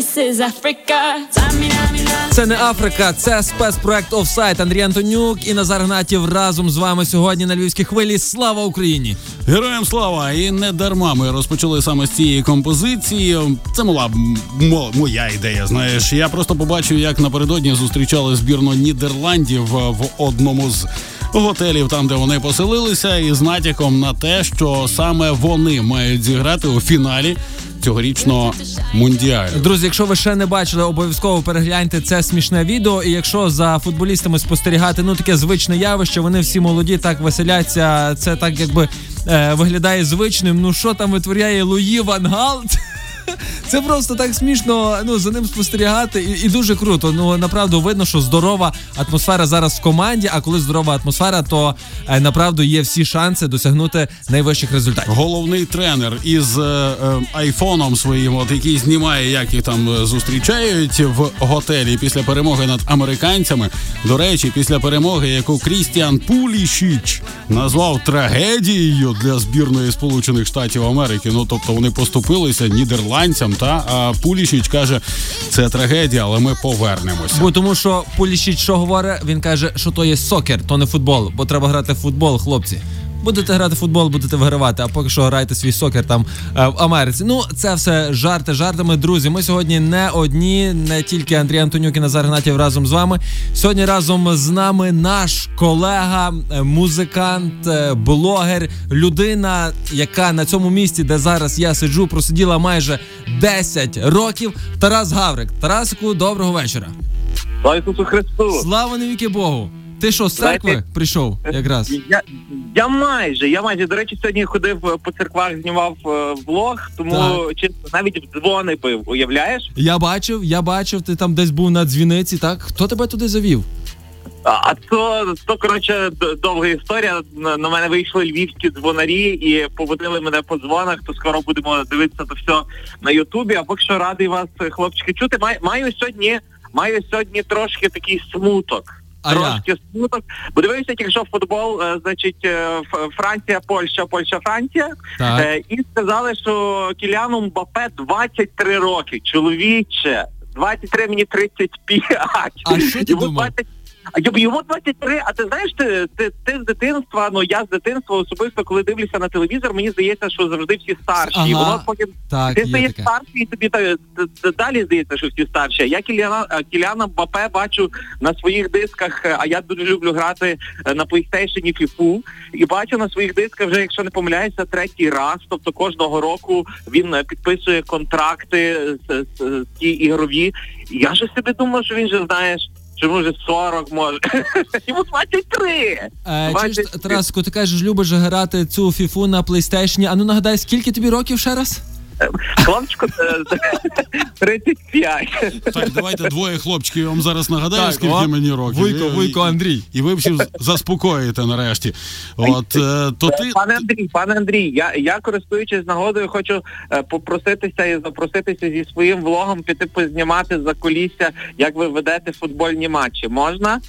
This is Africa. Це не Африка, це спецпроект Офсайт. Андрій Антонюк і Назар Гнатів разом з вами сьогодні на львівській хвилі. Слава Україні! Героям слава! І не дарма ми розпочали саме з цієї композиції. Це була моя ідея. Знаєш, я просто побачив, як напередодні зустрічали збірну Нідерландів в одному з. Готелів там, де вони поселилися, і з натяком на те, що саме вони мають зіграти у фіналі цьогорічного мундіалю. Друзі, якщо ви ще не бачили, обов'язково перегляньте це смішне відео. І якщо за футболістами спостерігати, ну таке звичне явище, вони всі молоді, так веселяться. Це так якби е, виглядає звичним. Ну що там витворяє Луї Ван Гал? Це просто так смішно ну, за ним спостерігати, і, і дуже круто. Ну направду видно, що здорова атмосфера зараз в команді. А коли здорова атмосфера, то е, направду є всі шанси досягнути найвищих результатів. Головний тренер із е, е, айфоном своїм, от який знімає, як їх там е, зустрічають в готелі після перемоги над американцями. До речі, після перемоги, яку Крістіан Пулішіч назвав трагедією для збірної Сполучених Штатів Америки. Ну тобто вони поступилися нідерландцям. Та Пулішіч каже, це трагедія, але ми повернемося. Бо тому, що Пулішіч що говорить, він каже, що то є сокер, то не футбол, бо треба грати в футбол, хлопці. Будете грати в футбол, будете вигравати, а поки що грайте свій сокер там е, в Америці. Ну, це все жарти жартами. Друзі, ми сьогодні не одні, не тільки Андрій Антонюк і Назар Гнатів разом з вами. Сьогодні разом з нами наш колега, е, музикант, е, блогер, людина, яка на цьому місці, де зараз я сиджу, просиділа майже 10 років. Тарас Гаврик. Тарасику, доброго вечора. Слава Ісусу Христу! Слава навіки Богу! Ти що, з церкви Знаєте, прийшов якраз? Я, я майже, я майже, до речі, сьогодні ходив е, по церквах, знімав е, влог, тому чисто навіть в дзвони пив, уявляєш? Я бачив, я бачив, ти там десь був на дзвіниці, так? Хто тебе туди завів? А, а то, то коротше, д- довга історія. На, на мене вийшли львівські дзвонарі і поводили мене по дзвонах, то скоро будемо дивитися то все на Ютубі. А поки що радий вас, е, хлопчики, чути. Маю, маю сьогодні, маю сьогодні трошки такий смуток. А? Трошки смуток. Бо дивився, якщо футбол, е, значить, е, Франція, Польща, Польща, Франція. Так. Е, і сказали, що Кіляну Мбапе 23 роки. Чоловіче, 23 мені 35. А що ти думав? 20 А йому- йому 23, а ти знаєш, ти, ти, ти з дитинства, ну я з дитинства особисто, коли дивлюся на телевізор, мені здається, що завжди всі старші. Ага. воно потім Так, ти стаєш старший і тобі та- та- та далі здається, що всі старші. Я Кіляна Кіляна Мбапе бачу на своїх дисках, е, а я дуже люблю грати е, на PlayStation FIFA, і бачу на своїх дисках вже, якщо не помиляюся, третій раз. Тобто кожного року він е, підписує контракти з, з, з ті ігрові. Я ж собі думав, що він же знаєш. Чи може 40 може? Йому 23! Е, чуєш, 23. Тарасику, ти кажеш, любиш грати цю фіфу на плейстейшні. А ну нагадай, скільки тобі років ще раз? Хлопчику е, 35. Так, давайте двоє хлопчиків. Я вам зараз нагадаю, Так, скільки о, мені років. Вуйко, Вуйко, Андрій. І ви всі заспокоїте нарешті. От е, то ти Пане Андрій, пане Андрій, я, я користуючись нагодою, хочу е, попроситися і запроситися зі своїм влогом піти познімати за кулісся, як ви ведете футбольні матчі. Можна?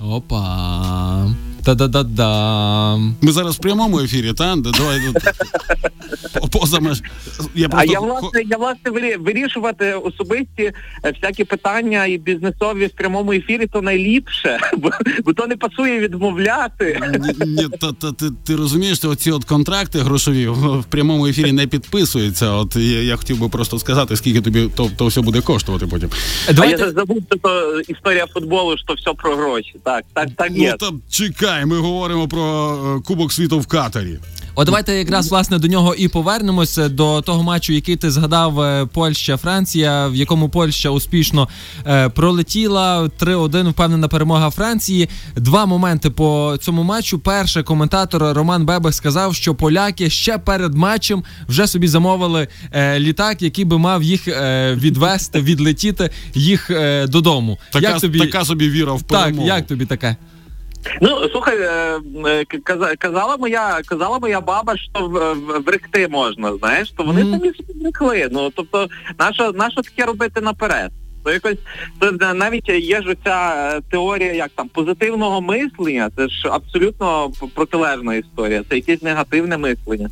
Опа. Та-да-да-дам. ми зараз в прямому ефірі, та давай по- поза меж. Я А я власне, я власне вирішувати особисті е, всякі питання і бізнесові в прямому ефірі, то найліпше, бо, бо то не пасує відмовляти. Ні, та, та, ти, ти розумієш, що оці от контракти грошові в, прямому ефірі не підписуються. От я, я хотів би просто сказати, скільки тобі то, то все буде коштувати потім. А я забув, що то історія футболу, що все про гроші. Так, так, так є. Ну там чекай, ми говоримо про е, Кубок світу в Катарі. От давайте якраз власне до нього і повернемося до того матчу, який ти згадав е, Польща, Франція, в якому Польща успішно е, пролетіла 3-1, впевнена перемога Франції. Два моменти по цьому матчу. Перше, коментатор Роман Бебех сказав, що поляки ще перед матчем вже собі замовили е, літак, який би мав їх е, відвести, відлетіти їх е, додому. Така, як тобі така собі віра в так, як тобі таке? Ну слухай, е, е, каза- казала моя казала моя баба, що вректи можна, знаєш, то вони Мгм. самі врекли. Ну тобто, нащо нащо таке робити наперед? То якось то навіть є ж оця е, теорія, як там позитивного мислення, це ж абсолютно протилежна історія, це якесь негативне мислення.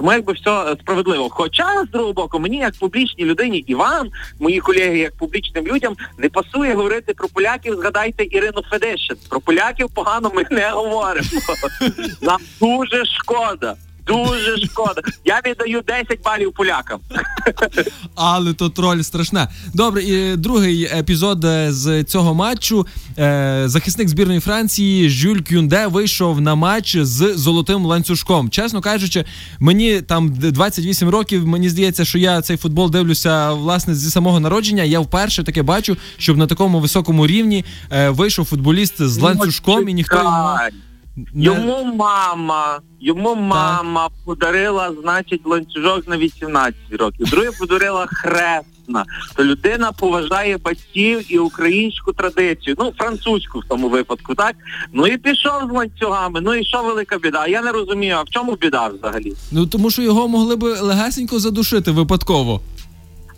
Тому якби все е, справедливо. Хоча з другого боку, мені як публічній людині і вам, мої колеги, як публічним людям, не пасує говорити про поляків. Згадайте Ірину Федешин. Про поляків погано ми не говоримо. Нам дуже шкода. Дуже шкода. Я віддаю 10 балів полякам. Але то троль страшна. Добре, і другий епізод е, з цього матчу. Е, захисник збірної Франції Жюль Кюнде вийшов на матч з золотим ланцюжком. Чесно кажучи, мені там 28 років. Мені здається, що я цей футбол дивлюся власне зі самого народження. Я вперше таке бачу, щоб на такому високому рівні е, вийшов футболіст з ланцюжком, і ніхто Чекай. Не... Йому мама, йому мама подарила, значить, ланцюжок на 18 років. Друге подарила хресна. То людина поважає батьків і українську традицію. Ну, французьку в тому випадку, так? Ну і пішов з ланцюгами. Ну і що велика біда? Я не розумію, а в чому біда взагалі? ну тому, що його могли би легесенько задушити випадково.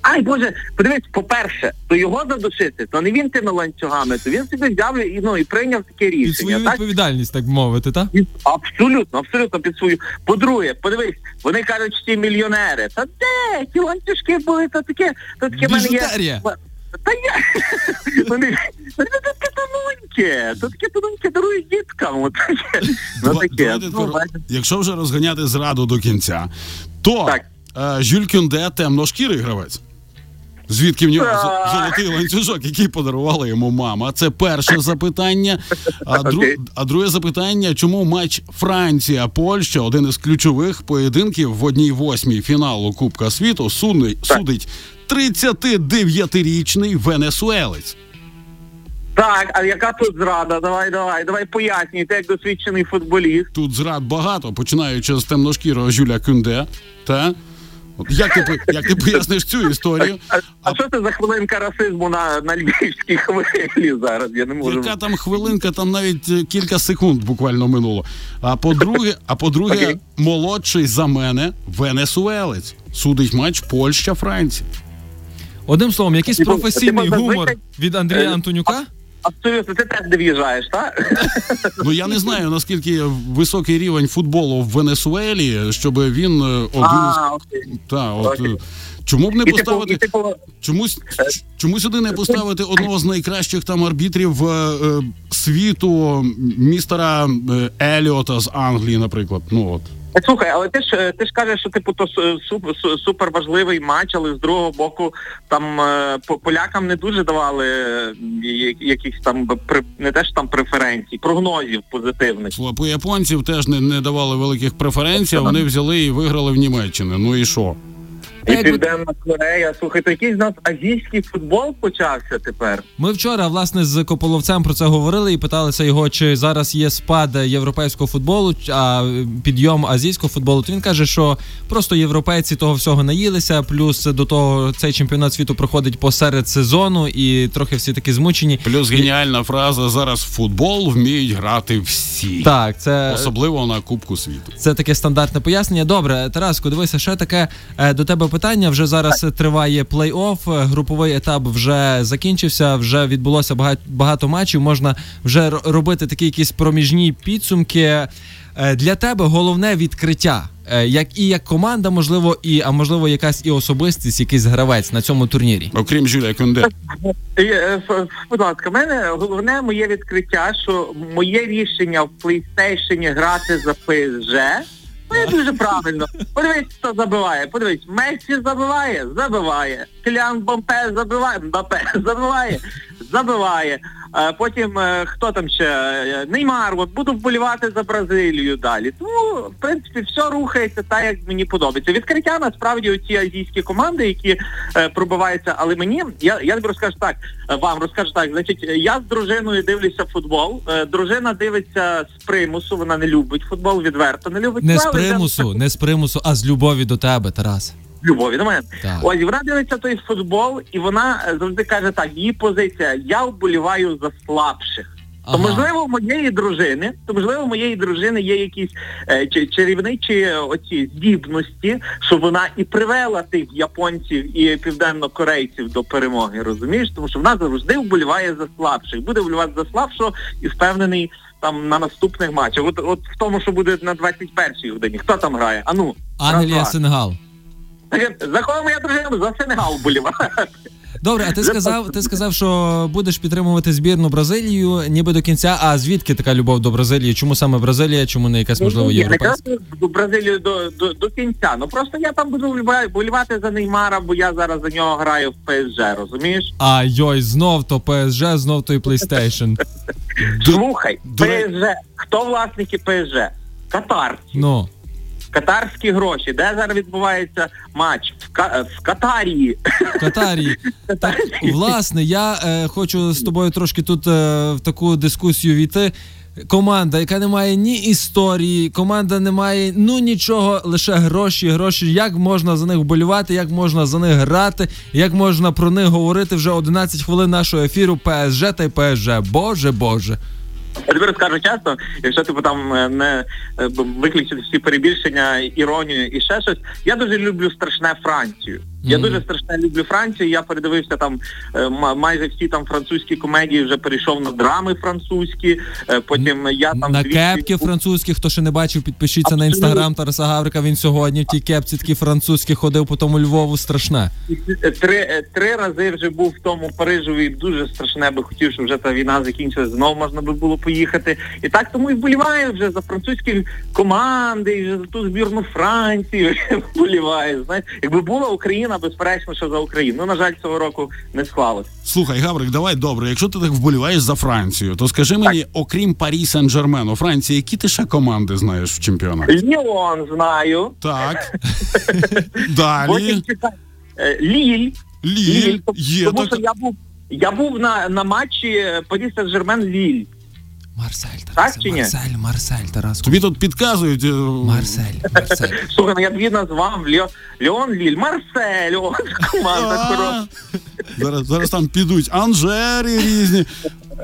Ай Боже, подивись, по-перше, то його задушити, то не він тими ланцюгами, то він собі взяв і ну і прийняв таке Під рішення. свою так? відповідальність, так мовити, так? Абсолютно, абсолютно під свою. По-друге, подивись, вони кажуть, що ті мільйонери. Та де? Ті ланцюжки були, то таке, то таке мене є. Та я вони таке тоненьке, то таке тоненьке дарують діткам. Ну таке. Ну, якщо вже розганяти зраду до кінця, то Так. е, Жюль Кюнде темношкірий гравець. Звідки в нього з- золотий ланцюжок, який подарувала йому мама? Це перше запитання. А, дру, а друге запитання: чому матч Франція-Польща, один із ключових поєдинків в одній восьмій фіналу Кубка світу, судить 39-річний венесуелець. Так, а яка тут зрада? Давай, давай, давай пояснюй, ти як досвідчений футболіст. Тут зрад багато, починаючи з темношкірого Жюля Кюнде. Та? От як, ти, як ти поясниш цю історію? А, а що це за хвилинка расизму на, на львівській хвилі зараз? Я не можу. Яка там хвилинка, там навіть е, кілька секунд буквально минуло. А по-друге, а по-друге, Окей. молодший за мене венесуелець. Судить матч Польща-Франція. Одним словом, якийсь професійний гумор від Андрія Антонюка. Абсолютно, ти теж не в'їжджаєш, так? Ну я не знаю наскільки високий рівень футболу в Венесуелі, щоб він е, один А, окей. та, от, е, чому б не І типу, і, типу, чомусь чому сюди не поставити одного з найкращих там арбітрів е, е, світу, містера е, Еліота з Англії, наприклад. Ну от. Е, Слухай, але ти ж е, ти ж кажеш, що типу то су- су- су- супер важливий матч, але з другого боку там е, полякам не дуже давали якісь я- якихось там не те ж там преференцій, прогнозів позитивних. По японців теж не, не давали великих преференцій, а вони взяли і виграли в Німеччині. Ну і що? І якби- Південна Корея. Слухай, то якийсь нас азійський футбол почався тепер. Ми вчора власне з Кополовцем про це говорили і питалися його, чи зараз є спад європейського футболу, а підйом азійського футболу. То він каже, що просто європейці того всього наїлися. Плюс до того цей чемпіонат світу проходить посеред сезону, і трохи всі такі змучені. Плюс геніальна фраза: зараз футбол вміють грати всі. Так, це Особливо на Кубку світу. Це таке стандартне пояснення. Добре, Тараску, дивися, ще таке е, до тебе питання. Вже зараз триває плей-офф, е, груповий етап вже закінчився, вже відбулося багато, багато матчів. Можна вже робити такі якісь проміжні підсумки. Е, Для тебе головне відкриття, Е, як і як команда, можливо, і а можливо, якась і особистість, якийсь гравець на цьому турнірі. Окрім Жюля Кюнде. І, е, Будь ласка, в мене головне моє відкриття, що моє рішення в PlayStation грати за PSG, ну дуже правильно. Подивись, хто забиває. Подивись, Месі забиває, забиває. Клян Бомпе забиває, Мбапе забиває, забиває. Е, Потім е, хто там ще? Е, Неймар, от буду вболівати за Бразилію далі. Тому, в принципі, все рухається так, як мені подобається. Відкриття насправді оці азійські команди, які е, пробиваються, але мені, я, я розкажу так, вам розкажу так, значить, я з дружиною дивлюся футбол. Дружина дивиться з примусу, вона не любить футбол, відверто не любить. Не з примусу, не з примусу, а з любові до тебе, Тарас. Любові до мене. Так. Ось вона дивиться той футбол, і вона е, завжди каже так: її позиція: я вболіваю за слабших. То можливо, моєї дружини, то можливо, моєї дружини є якісь е, чи- чарівничі оці здібності, що вона і привела тих японців і південно-корейців до перемоги, розумієш? Тому що вона завжди вболіває за слабших, буде вболівати за слабшого і впевнений там на наступних матчах. От, от в тому, що буде на 21-й годині. Хто там грає? Ану, Англія, раз-два. За кого моя дружина? За Сенегал вболіває. Добре, а ти сказав, ти сказав, що будеш підтримувати збірну Бразилію ніби до кінця. А звідки така любов до Бразилії? Чому саме Бразилія? Чому не якась можливо Ні, не європейська? кажу до Бразилію до, до, до кінця. Ну просто я там буду вболівати за Неймара, бо я зараз за нього граю в ПСЖ, розумієш? А йой, знов то ПСЖ, знов то і PlayStation. Слухай, ПСЖ. Хто власники ПСЖ? Катарці. Ну Катарські гроші. Де зараз відбувається матч? В, Ка- в Катарії. в Катарі. Так, власне, я е, хочу з тобою трошки тут е, в таку дискусію війти. Команда, яка не має ні історії, команда не має ну нічого, лише гроші, гроші. Як можна за них вболівати, як можна за них грати, як можна про них говорити вже 11 хвилин нашого ефіру ПСЖ та й ПСЖ. Боже, Боже. Я тобі розкажу часто, якщо типу там е, не е, виключити всі перебільшення, іронію і ще щось. Я дуже люблю страшне Францію. Я дуже страшне люблю Францію. Я передивився там е, ма- майже всі там французькі комедії, вже перейшов на драми французькі. е, Потім я там на двічі- кепки французькі, хто ще не бачив, підпишіться на інстаграм Тараса Гаврика. Він сьогодні в тій кепці такі французькі ходив по тому Львову. Страшне. Три, е, три рази вже був в тому Парижові. Дуже страшне би хотів, щоб вже та війна закінчилась, знов можна би було поїхати. І так тому і вболіваю вже за французькі команди, і вже за ту збірну Франції вболіваю. Знаєш, якби була Україна, безперечно, що за Україну. Ну, на жаль, цього року не склалось. Слухай, Гаврик, давай добре. Якщо ти так вболіваєш за Францію, то скажи мені, окрім Парі Сен-Жермен, у Франції, які ти ще команди знаєш в чемпіонаті? Ліон знаю. Так. Далі. е, Ліль. Ліль. Тому Є що я був. Я був на, на матчі Парі Сен-Жермен Ліль. Марсель, Тарас, чи ні? Марсель, Марсель, Тарас. Тобі тут підказують. е, Марсель, Марсель. Слухай, ну я дві назвав Леон, Леон Ліль, Марсель, о, команда хороша. Зараз, зараз там підуть Анжери різні.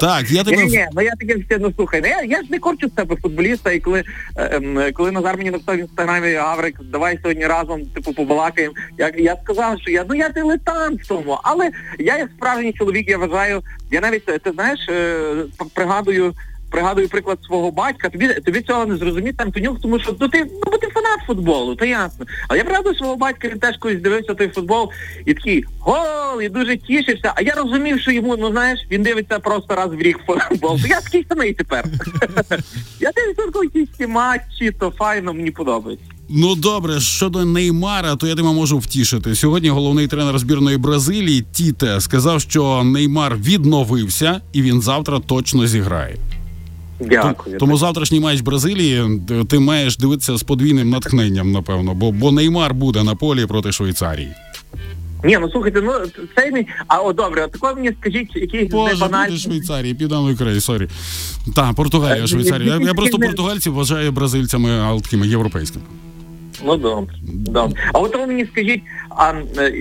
Так, я Ні, тебе. ні, ну я таке все, ну слухай, ну я, я ж не корчу з себе футболіста, і коли, е, ем, коли Назар мені написав в інстаграмі Гаврик, давай сьогодні разом типу побалакаємо. Я, я сказав, що я ну я дилетант в тому, але я як справжній чоловік, я вважаю, я навіть ти знаєш, е, п- пригадую. Пригадую приклад свого батька. Тобі тобі цього не зрозуміти, Антонюк, тому що ну ти ну бо ти фанат футболу, то ясно. Але я пригадую свого батька, він теж колись дивився той футбол і такий гол, і дуже тішився. А я розумів, що йому, ну знаєш, він дивиться просто раз в рік футбол. То я такий самий тепер. я дивлюся якісь матчі, то файно, мені подобається. Ну добре, щодо Неймара, то я тебе можу втішити. Сьогодні головний тренер збірної Бразилії Тіте сказав, що Неймар відновився і він завтра точно зіграє. Дякую. Тому завтрашній матч Бразилії ти маєш дивитися з подвійним натхненням, напевно, бо, бо Неймар буде на полі проти Швейцарії. Ні, ну слухайте, ну цей мій. А о, добре, от такого мені скажіть, якийсь Боже, буде банальний. Швейцарії, південної Кореї, sorry. Так, Португалія, Швейцарія. Я, я просто не- португальців вважаю бразильцями, а такими європейськими. Ну добре, добре. А от ви мені скажіть, а е,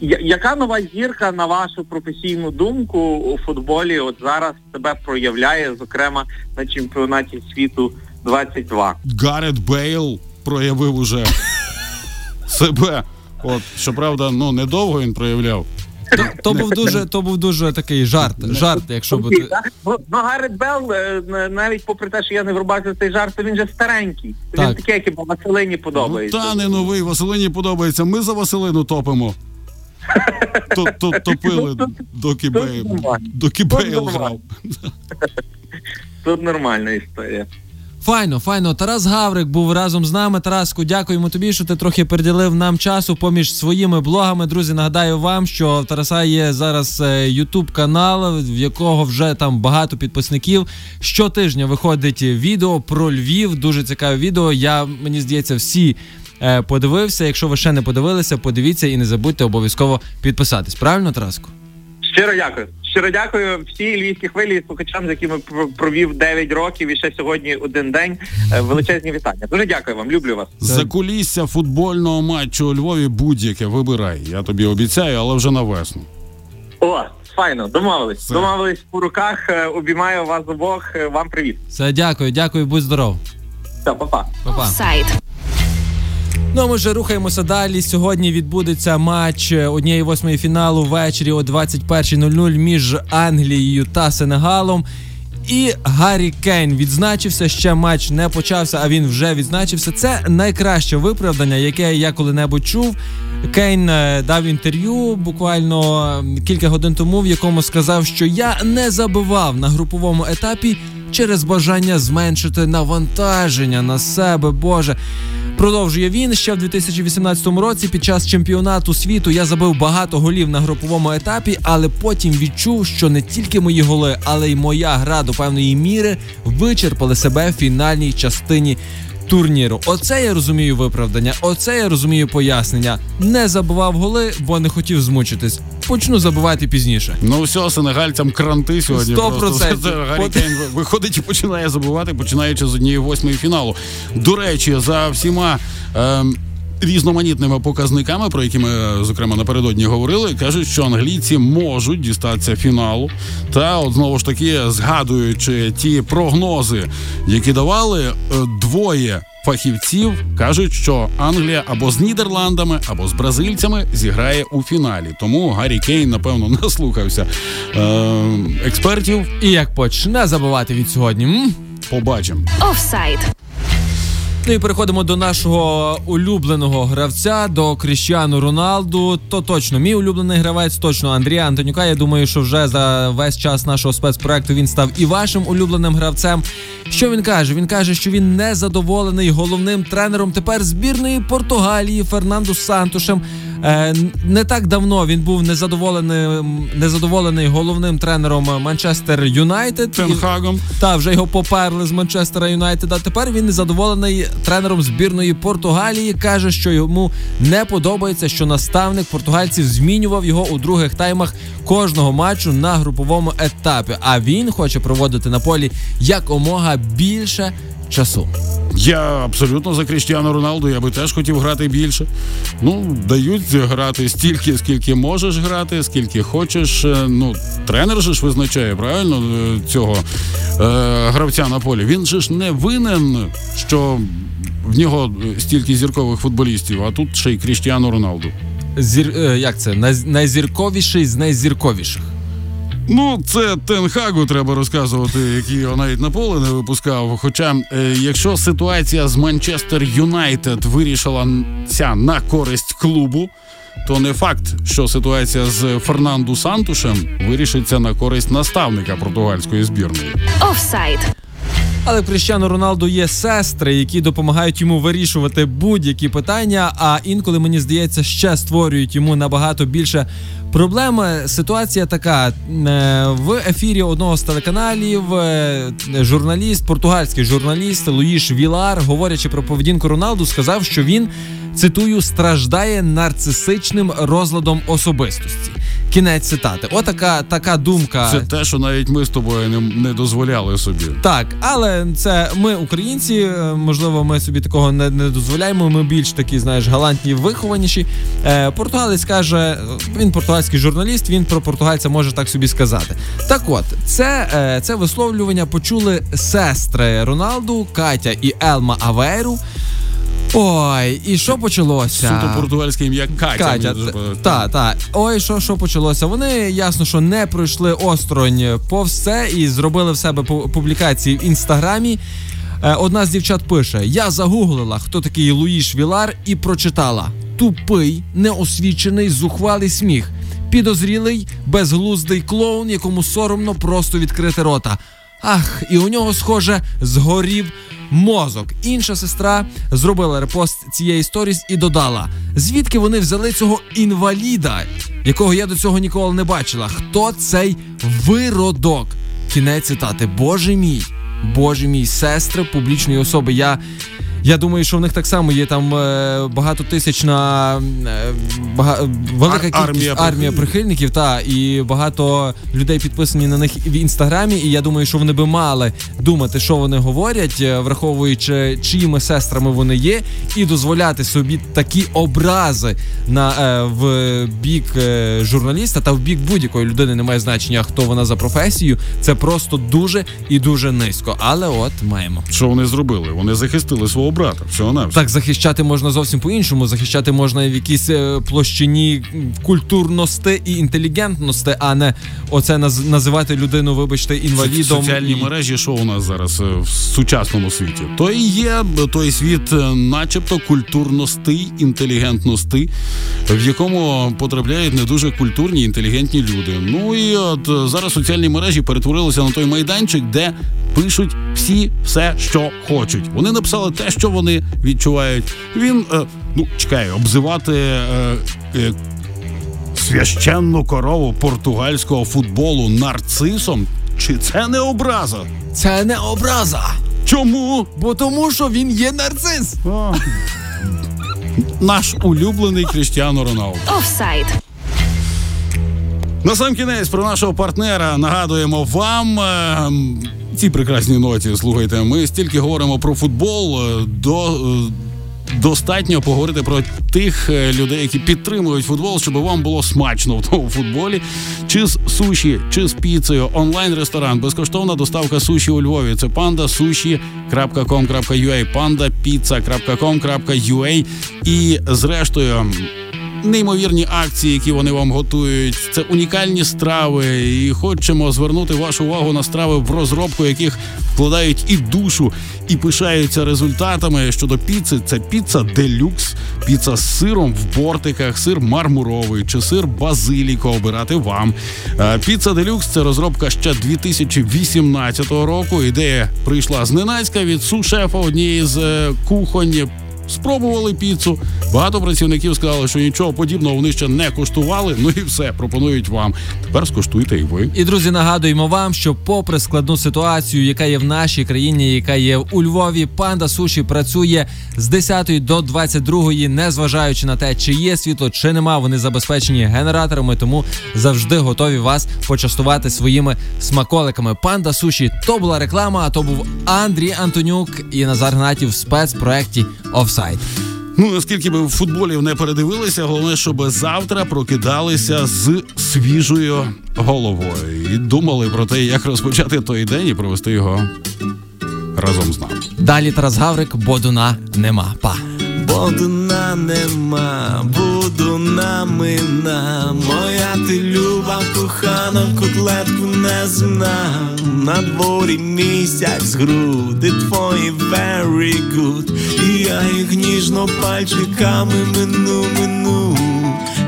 яка нова зірка, на вашу професійну думку, у футболі от зараз себе проявляє, зокрема на чемпіонаті світу 22? Гаррет Бейл проявив уже себе. От, щоправда, ну недовго він проявляв. То, то був дуже, то був дуже такий жарт. Жарт, якщо? Ну, ну, Гаррет Белл, е, навіть попри те, що я не врубався цей жарт, то він же старенький. Так. Він такий, який по Василині Ну, подобається. та не новий, Василині подобається. Ми за Василину топимо. То, то, топили, нормально. доки Бейл грав. Тут нормальна історія. Файно, файно. Тарас Гаврик був разом з нами. Тараску, дякуємо тобі, що ти трохи приділив нам часу поміж своїми блогами. Друзі, нагадаю вам, що в Тараса є зараз Ютуб канал, в якого вже там багато підписників. Щотижня виходить відео про Львів. Дуже цікаве відео. Я мені здається, всі. е, Подивився. Якщо ви ще не подивилися, подивіться і не забудьте обов'язково підписатись. Правильно, Тараску? Щиро дякую. Щиро дякую всій львівській хвилі і слухачам, з якими провів 9 років і ще сьогодні один день. Е, Величезні вітання. Дуже дякую вам, люблю вас. За кулісся футбольного матчу у Львові будь-яке вибирай. Я тобі обіцяю, але вже на весну. О, файно, домовились. Все. Домовились по руках. Е, Обіймаю вас обох. Е, Вам привіт. Все, дякую, дякую, будь здоров. Все, па-па. Па-па. Офсайд. Ну, а ми вже рухаємося далі. Сьогодні відбудеться матч е, однієї восьмої фіналу ввечері о 21.00 між Англією та Сенегалом. І Гаррі Кейн відзначився. Ще матч не почався, а він вже відзначився. Це найкраще виправдання, яке я коли-небудь чув. Кейн е, дав інтерв'ю буквально кілька годин тому, в якому сказав, що я не забивав на груповому етапі через бажання зменшити навантаження на себе. Боже. Продовжує він ще в 2018 році. Під час чемпіонату світу я забив багато голів на груповому етапі, але потім відчув, що не тільки мої голи, але й моя гра до певної міри вичерпали себе в фінальній частині. Турніру, оце я розумію виправдання, оце я розумію пояснення. Не забував голи, бо не хотів змучитись. Почну забувати пізніше. Ну все, сенегальцям кранти сьогодні. Сто просто. процентів. Це Кейн виходить і починає забувати, починаючи з однієї восьмої фіналу. До речі, за всіма. Ем... Різноманітними показниками, про які ми зокрема напередодні говорили, кажуть, що англійці можуть дістатися фіналу. Та от знову ж таки, згадуючи ті прогнози, які давали, е, двоє фахівців кажуть, що Англія або з Нідерландами, або з бразильцями зіграє у фіналі. Тому Гаррі Кейн, напевно, наслухався е, експертів. І як почне забивати від сьогодні. М? Побачимо. Офсайд. Ну і переходимо до нашого улюбленого гравця, до Кріщану Роналду. То точно мій улюблений гравець, точно Андрія Антонюка. Я думаю, що вже за весь час нашого спецпроекту він став і вашим улюбленим гравцем. Що він каже? Він каже, що він не задоволений головним тренером тепер збірної Португалії Фернандо Сантушем. Е, не так давно він був незадоволений, незадоволений головним тренером Манчестер Юнайтед. Тенхагом. та вже його поперли з Манчестера Юнайтед. А тепер він незадоволений тренером збірної Португалії. каже, що йому не подобається, що наставник португальців змінював його у других таймах кожного матчу на груповому етапі. А він хоче проводити на полі якомога більше часу. Я абсолютно за Кріштіану Роналду. Я би теж хотів грати більше. Ну, дають грати стільки, скільки можеш грати, скільки хочеш. Е, Ну, тренер же ж визначає правильно е, цього е, гравця на полі. Він же ж не винен, що в нього стільки зіркових футболістів, а тут ще й Кріштіану Роналду. Зір, е, як це? Найзірковіший з найзірковіших. Ну, це Тенхагу треба розказувати, який його навіть на поле не випускав. Хоча, е, якщо ситуація з Манчестер Юнайтед вирішилася на користь клубу, то не факт, що ситуація з Фернанду Сантушем вирішиться на користь наставника португальської збірної. Офсайд. Але Кріщану Роналду є сестри, які допомагають йому вирішувати будь-які питання. А інколи мені здається, ще створюють йому набагато більше проблем. Ситуація така Е, в ефірі одного з телеканалів. е, Журналіст, португальський журналіст Луїш Вілар, говорячи про поведінку Роналду, сказав, що він цитую страждає нарцисичним розладом особистості. Кінець цитати. Отака така думка. Це те, що навіть ми з тобою не, не дозволяли собі. Так, але це ми, українці, е, можливо, ми собі такого не, не дозволяємо. Ми більш такі, знаєш, галантні, вихованіші. Е, португалець каже, він португальський журналіст, він про португальця може так собі сказати. Так от, це, е, це висловлювання почули сестри Роналду, Катя і Елма Авейру. Ой, і що почалося? Суто португальське ім'я Катя. Катя, та, та. Ой, що, що почалося? Вони ясно, що не пройшли осторонь повз це і зробили в себе пу- публікації в інстаграмі. Е, Одна з дівчат пише: Я загуглила, хто такий Луїш Вілар, і прочитала: тупий, неосвічений, зухвалий сміх, підозрілий, безглуздий клоун, якому соромно просто відкрити рота. Ах, і у нього, схоже, згорів мозок. Інша сестра зробила репост цієї сторіс і додала: звідки вони взяли цього інваліда, якого я до цього ніколи не бачила. Хто цей виродок? Кінець цитати. Боже мій, боже мій, сестри публічної особи. Я. Я думаю, що в них так само є там е, багатотисячна е, бага, велика Ар- кількість армія армія прихильників, та і багато людей підписані на них в інстаграмі. І я думаю, що вони би мали думати, що вони говорять, е, враховуючи чиїми сестрами вони є, і дозволяти собі такі образи на в бік журналіста та в бік будь-якої людини немає значення, хто вона за професією. Це просто дуже і дуже низько. Але от маємо. Що вони зробили? Вони захистили свого брата. Всього на Так, захищати можна зовсім по-іншому. Захищати можна в якійсь е, площині культурності і інтелігентності, а не оце наз- називати людину, вибачте, інвалідом. Соціальні і- мережі, що у нас зараз е, в сучасному світі? То і є той світ, е, начебто культурності, інтелігентності, в якому потрапляють не дуже культурні, інтелігентні люди. Ну і от зараз соціальні мережі перетворилися на той майданчик, де пишуть всі все, що хочуть. Вони написали те, що вони відчувають. Він е, ну чекай, обзивати. Е, е, Священну корову португальського футболу нарцисом? Чи це не образа? Це не образа. Чому? Бо тому, що він є нарцис. Наш улюблений Кріштіано Роналду. Офсайд. На сам кінець про нашого партнера нагадуємо вам. е, Ці прекрасні ноті. Слухайте, ми стільки говоримо про футбол. е, До е, достатньо поговорити про тих е, людей, які підтримують футбол, щоб вам було смачно в тому футболі. Чи з суші, чи з піцею, онлайн-ресторан, безкоштовна доставка суші у Львові. Це pandasushi.com.ua, pandapizza.com.ua і зрештою. Неймовірні акції, які вони вам готують, це унікальні страви. І хочемо звернути вашу увагу на страви, в розробку яких вкладають і душу, і пишаються результатами. Щодо піци, це піца делюкс, піца з сиром в бортиках, сир мармуровий чи сир базиліко. Обирати вам. Е, Піца делюкс це розробка ще 2018 року. Ідея прийшла зненацька від су-шефа однієї з е, кухонь. Спробували піцу. Багато працівників сказали, що нічого подібного вони ще не куштували. Ну і все пропонують вам. Тепер скуштуйте і ви. І друзі, нагадуємо вам, що попри складну ситуацію, яка є в нашій країні, яка є у Львові, панда суші працює з 10 до 22, незважаючи на те, чи є світло, чи нема. Вони забезпечені генераторами, тому завжди готові вас почастувати своїми смаколиками. Панда суші то була реклама. А то був Андрій Антонюк і Назар Гнатів в спецпроекті Офсайд. Ну наскільки би в футболі не передивилися, головне, щоб завтра прокидалися з свіжою головою і думали про те, як розпочати той день і провести його разом з нами. Далі Тарас Гаврик, Бодуна нема. Па. Бодуна нема, буду намина, моя ти люба кохана, котлетку не зна. На дворі місяць груди твої very good І я їх ніжно пальчиками мину, мину.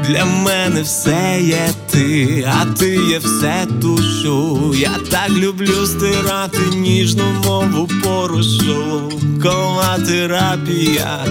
Для мене все є ти, а ти є все тушу. Я так люблю стирати ніжну мову порушу. Кола терапія,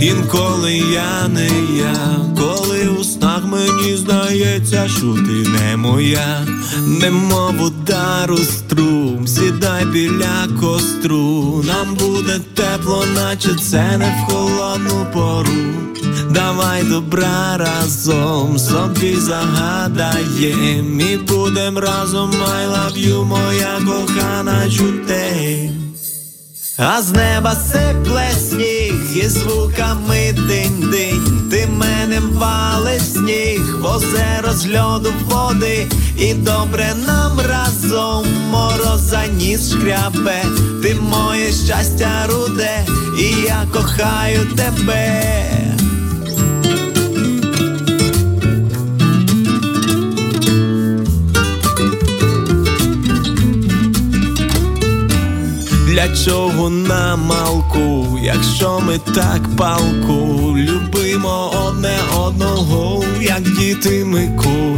інколи я не я, коли у снах мені здається, що ти не моя, немов удару струм, сідай біля костру, нам буде тепло, наче це не в холодну пору. Давай добра разом собі загадаєм. І будем разом I love you, моя кохана чутей а з неба сипле сніг і звуками динь-динь Ти мене валиш сніг, в озеро з льоду води, і добре нам разом мороза ніс шкрябе, ти моє щастя руде, і я кохаю тебе. Для чого на малку, якщо ми так палку, любимо одне одного, як діти ми ку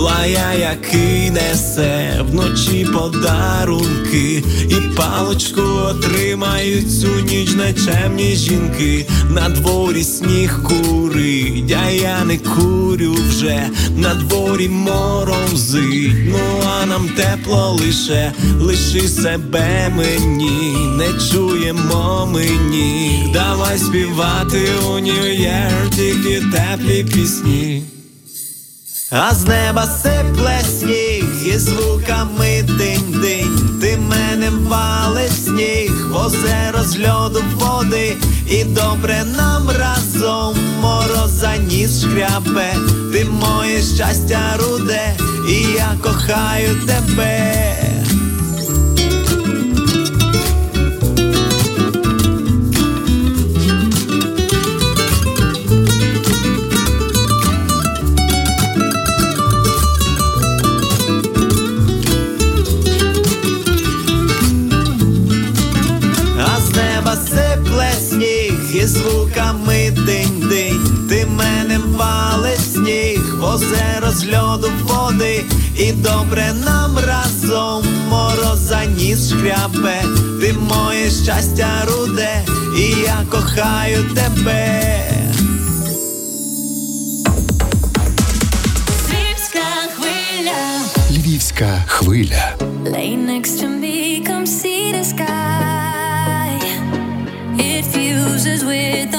лая, який несе вночі подарунки, і палочку отримають цю ніч нечемні жінки. На дворі сніг курить, а я не курю вже, на дворі морозить, ну а нам тепло лише, лиши себе мені, не чуємо мені, давай співати у Нью-Єр тільки теплі пісні а з неба сипле сніг, і звуками динь динь, ти мене вали сніг, озеро з льоду води, і добре нам разом мороза ніс шкряпе, ти моє щастя руде, і я кохаю тебе. З льоду води, і добре нам разом мороза ніс шкряпе, ти моє щастя руде, і я кохаю тебе. Львівська хвиля, львівська хвиля. Lay next to me, come see the sky. It fuses with